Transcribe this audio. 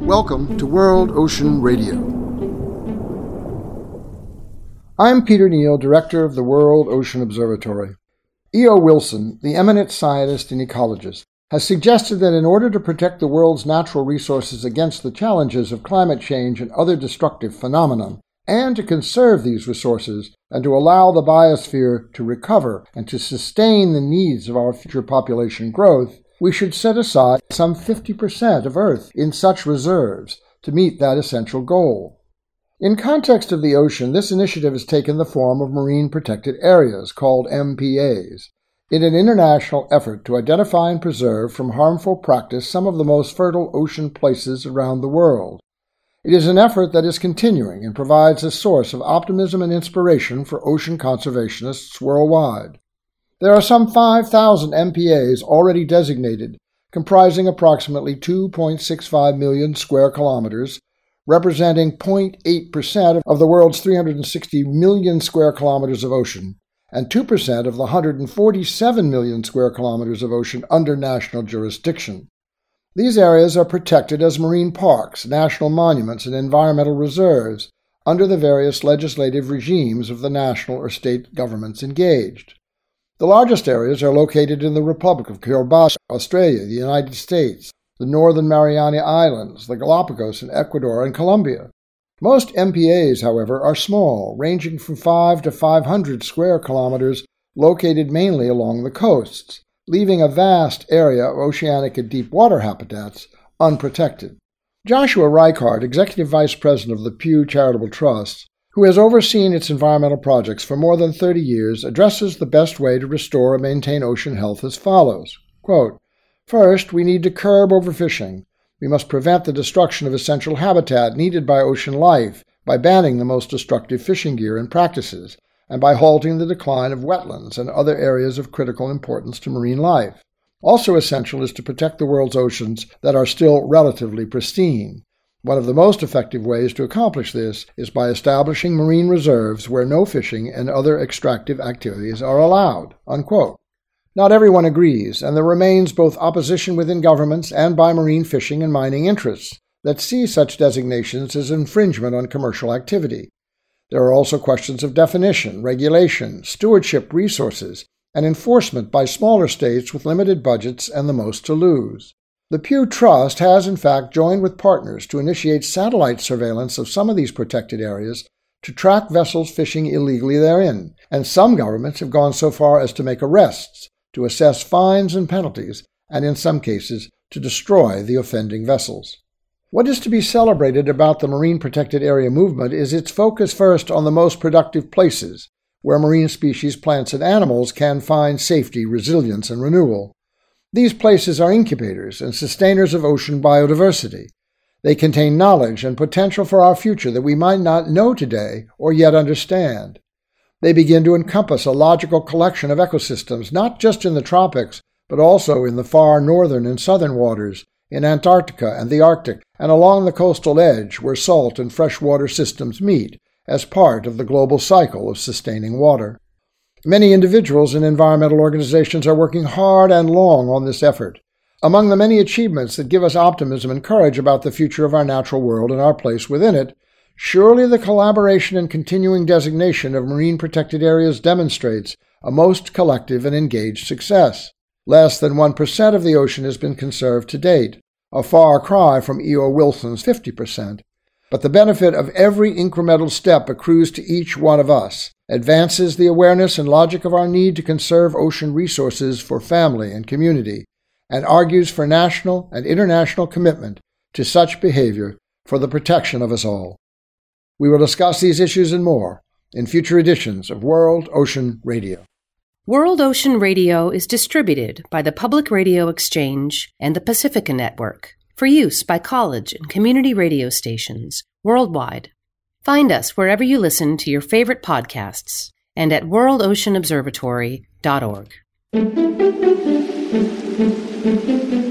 Welcome to World Ocean Radio. I'm Peter Neill, Director of the World Ocean Observatory. E.O. Wilson, the eminent scientist and ecologist, has suggested that in order to protect the world's natural resources against the challenges of climate change and other destructive phenomena, and to conserve these resources and to allow the biosphere to recover and to sustain the needs of our future population growth, we should set aside some 50% of Earth in such reserves to meet that essential goal. In context of the ocean, this initiative has taken the form of marine protected areas, called MPAs, in an international effort to identify and preserve from harmful practice some of the most fertile ocean places around the world. It is an effort that is continuing and provides a source of optimism and inspiration for ocean conservationists worldwide. There are some 5,000 MPAs already designated, comprising approximately 2.65 million square kilometers, representing 0.8% of the world's 360 million square kilometers of ocean, and 2% of the 147 million square kilometers of ocean under national jurisdiction. These areas are protected as marine parks, national monuments, and environmental reserves under the various legislative regimes of the national or state governments engaged. The largest areas are located in the Republic of Kiribati, Australia, the United States, the Northern Mariana Islands, the Galapagos, in Ecuador and Colombia. Most MPAs, however, are small, ranging from 5 to 500 square kilometers, located mainly along the coasts, leaving a vast area of oceanic and deep water habitats unprotected. Joshua Reichert, Executive Vice President of the Pew Charitable Trust, who has overseen its environmental projects for more than 30 years, addresses the best way to restore and maintain ocean health as follows Quote, First, we need to curb overfishing. We must prevent the destruction of essential habitat needed by ocean life by banning the most destructive fishing gear and practices, and by halting the decline of wetlands and other areas of critical importance to marine life. Also essential is to protect the world's oceans that are still relatively pristine. One of the most effective ways to accomplish this is by establishing marine reserves where no fishing and other extractive activities are allowed. Unquote. Not everyone agrees, and there remains both opposition within governments and by marine fishing and mining interests that see such designations as infringement on commercial activity. There are also questions of definition, regulation, stewardship, resources, and enforcement by smaller states with limited budgets and the most to lose. The Pew Trust has, in fact, joined with partners to initiate satellite surveillance of some of these protected areas to track vessels fishing illegally therein, and some governments have gone so far as to make arrests, to assess fines and penalties, and in some cases, to destroy the offending vessels. What is to be celebrated about the Marine Protected Area movement is its focus first on the most productive places, where marine species, plants, and animals can find safety, resilience, and renewal. These places are incubators and sustainers of ocean biodiversity. They contain knowledge and potential for our future that we might not know today or yet understand. They begin to encompass a logical collection of ecosystems, not just in the tropics, but also in the far northern and southern waters, in Antarctica and the Arctic, and along the coastal edge where salt and freshwater systems meet as part of the global cycle of sustaining water. Many individuals and environmental organizations are working hard and long on this effort. Among the many achievements that give us optimism and courage about the future of our natural world and our place within it, surely the collaboration and continuing designation of marine protected areas demonstrates a most collective and engaged success. Less than 1% of the ocean has been conserved to date, a far cry from E.O. Wilson's 50%. But the benefit of every incremental step accrues to each one of us, advances the awareness and logic of our need to conserve ocean resources for family and community, and argues for national and international commitment to such behavior for the protection of us all. We will discuss these issues and more in future editions of World Ocean Radio. World Ocean Radio is distributed by the Public Radio Exchange and the Pacifica Network for use by college and community radio stations worldwide. Find us wherever you listen to your favorite podcasts and at worldoceanobservatory.org.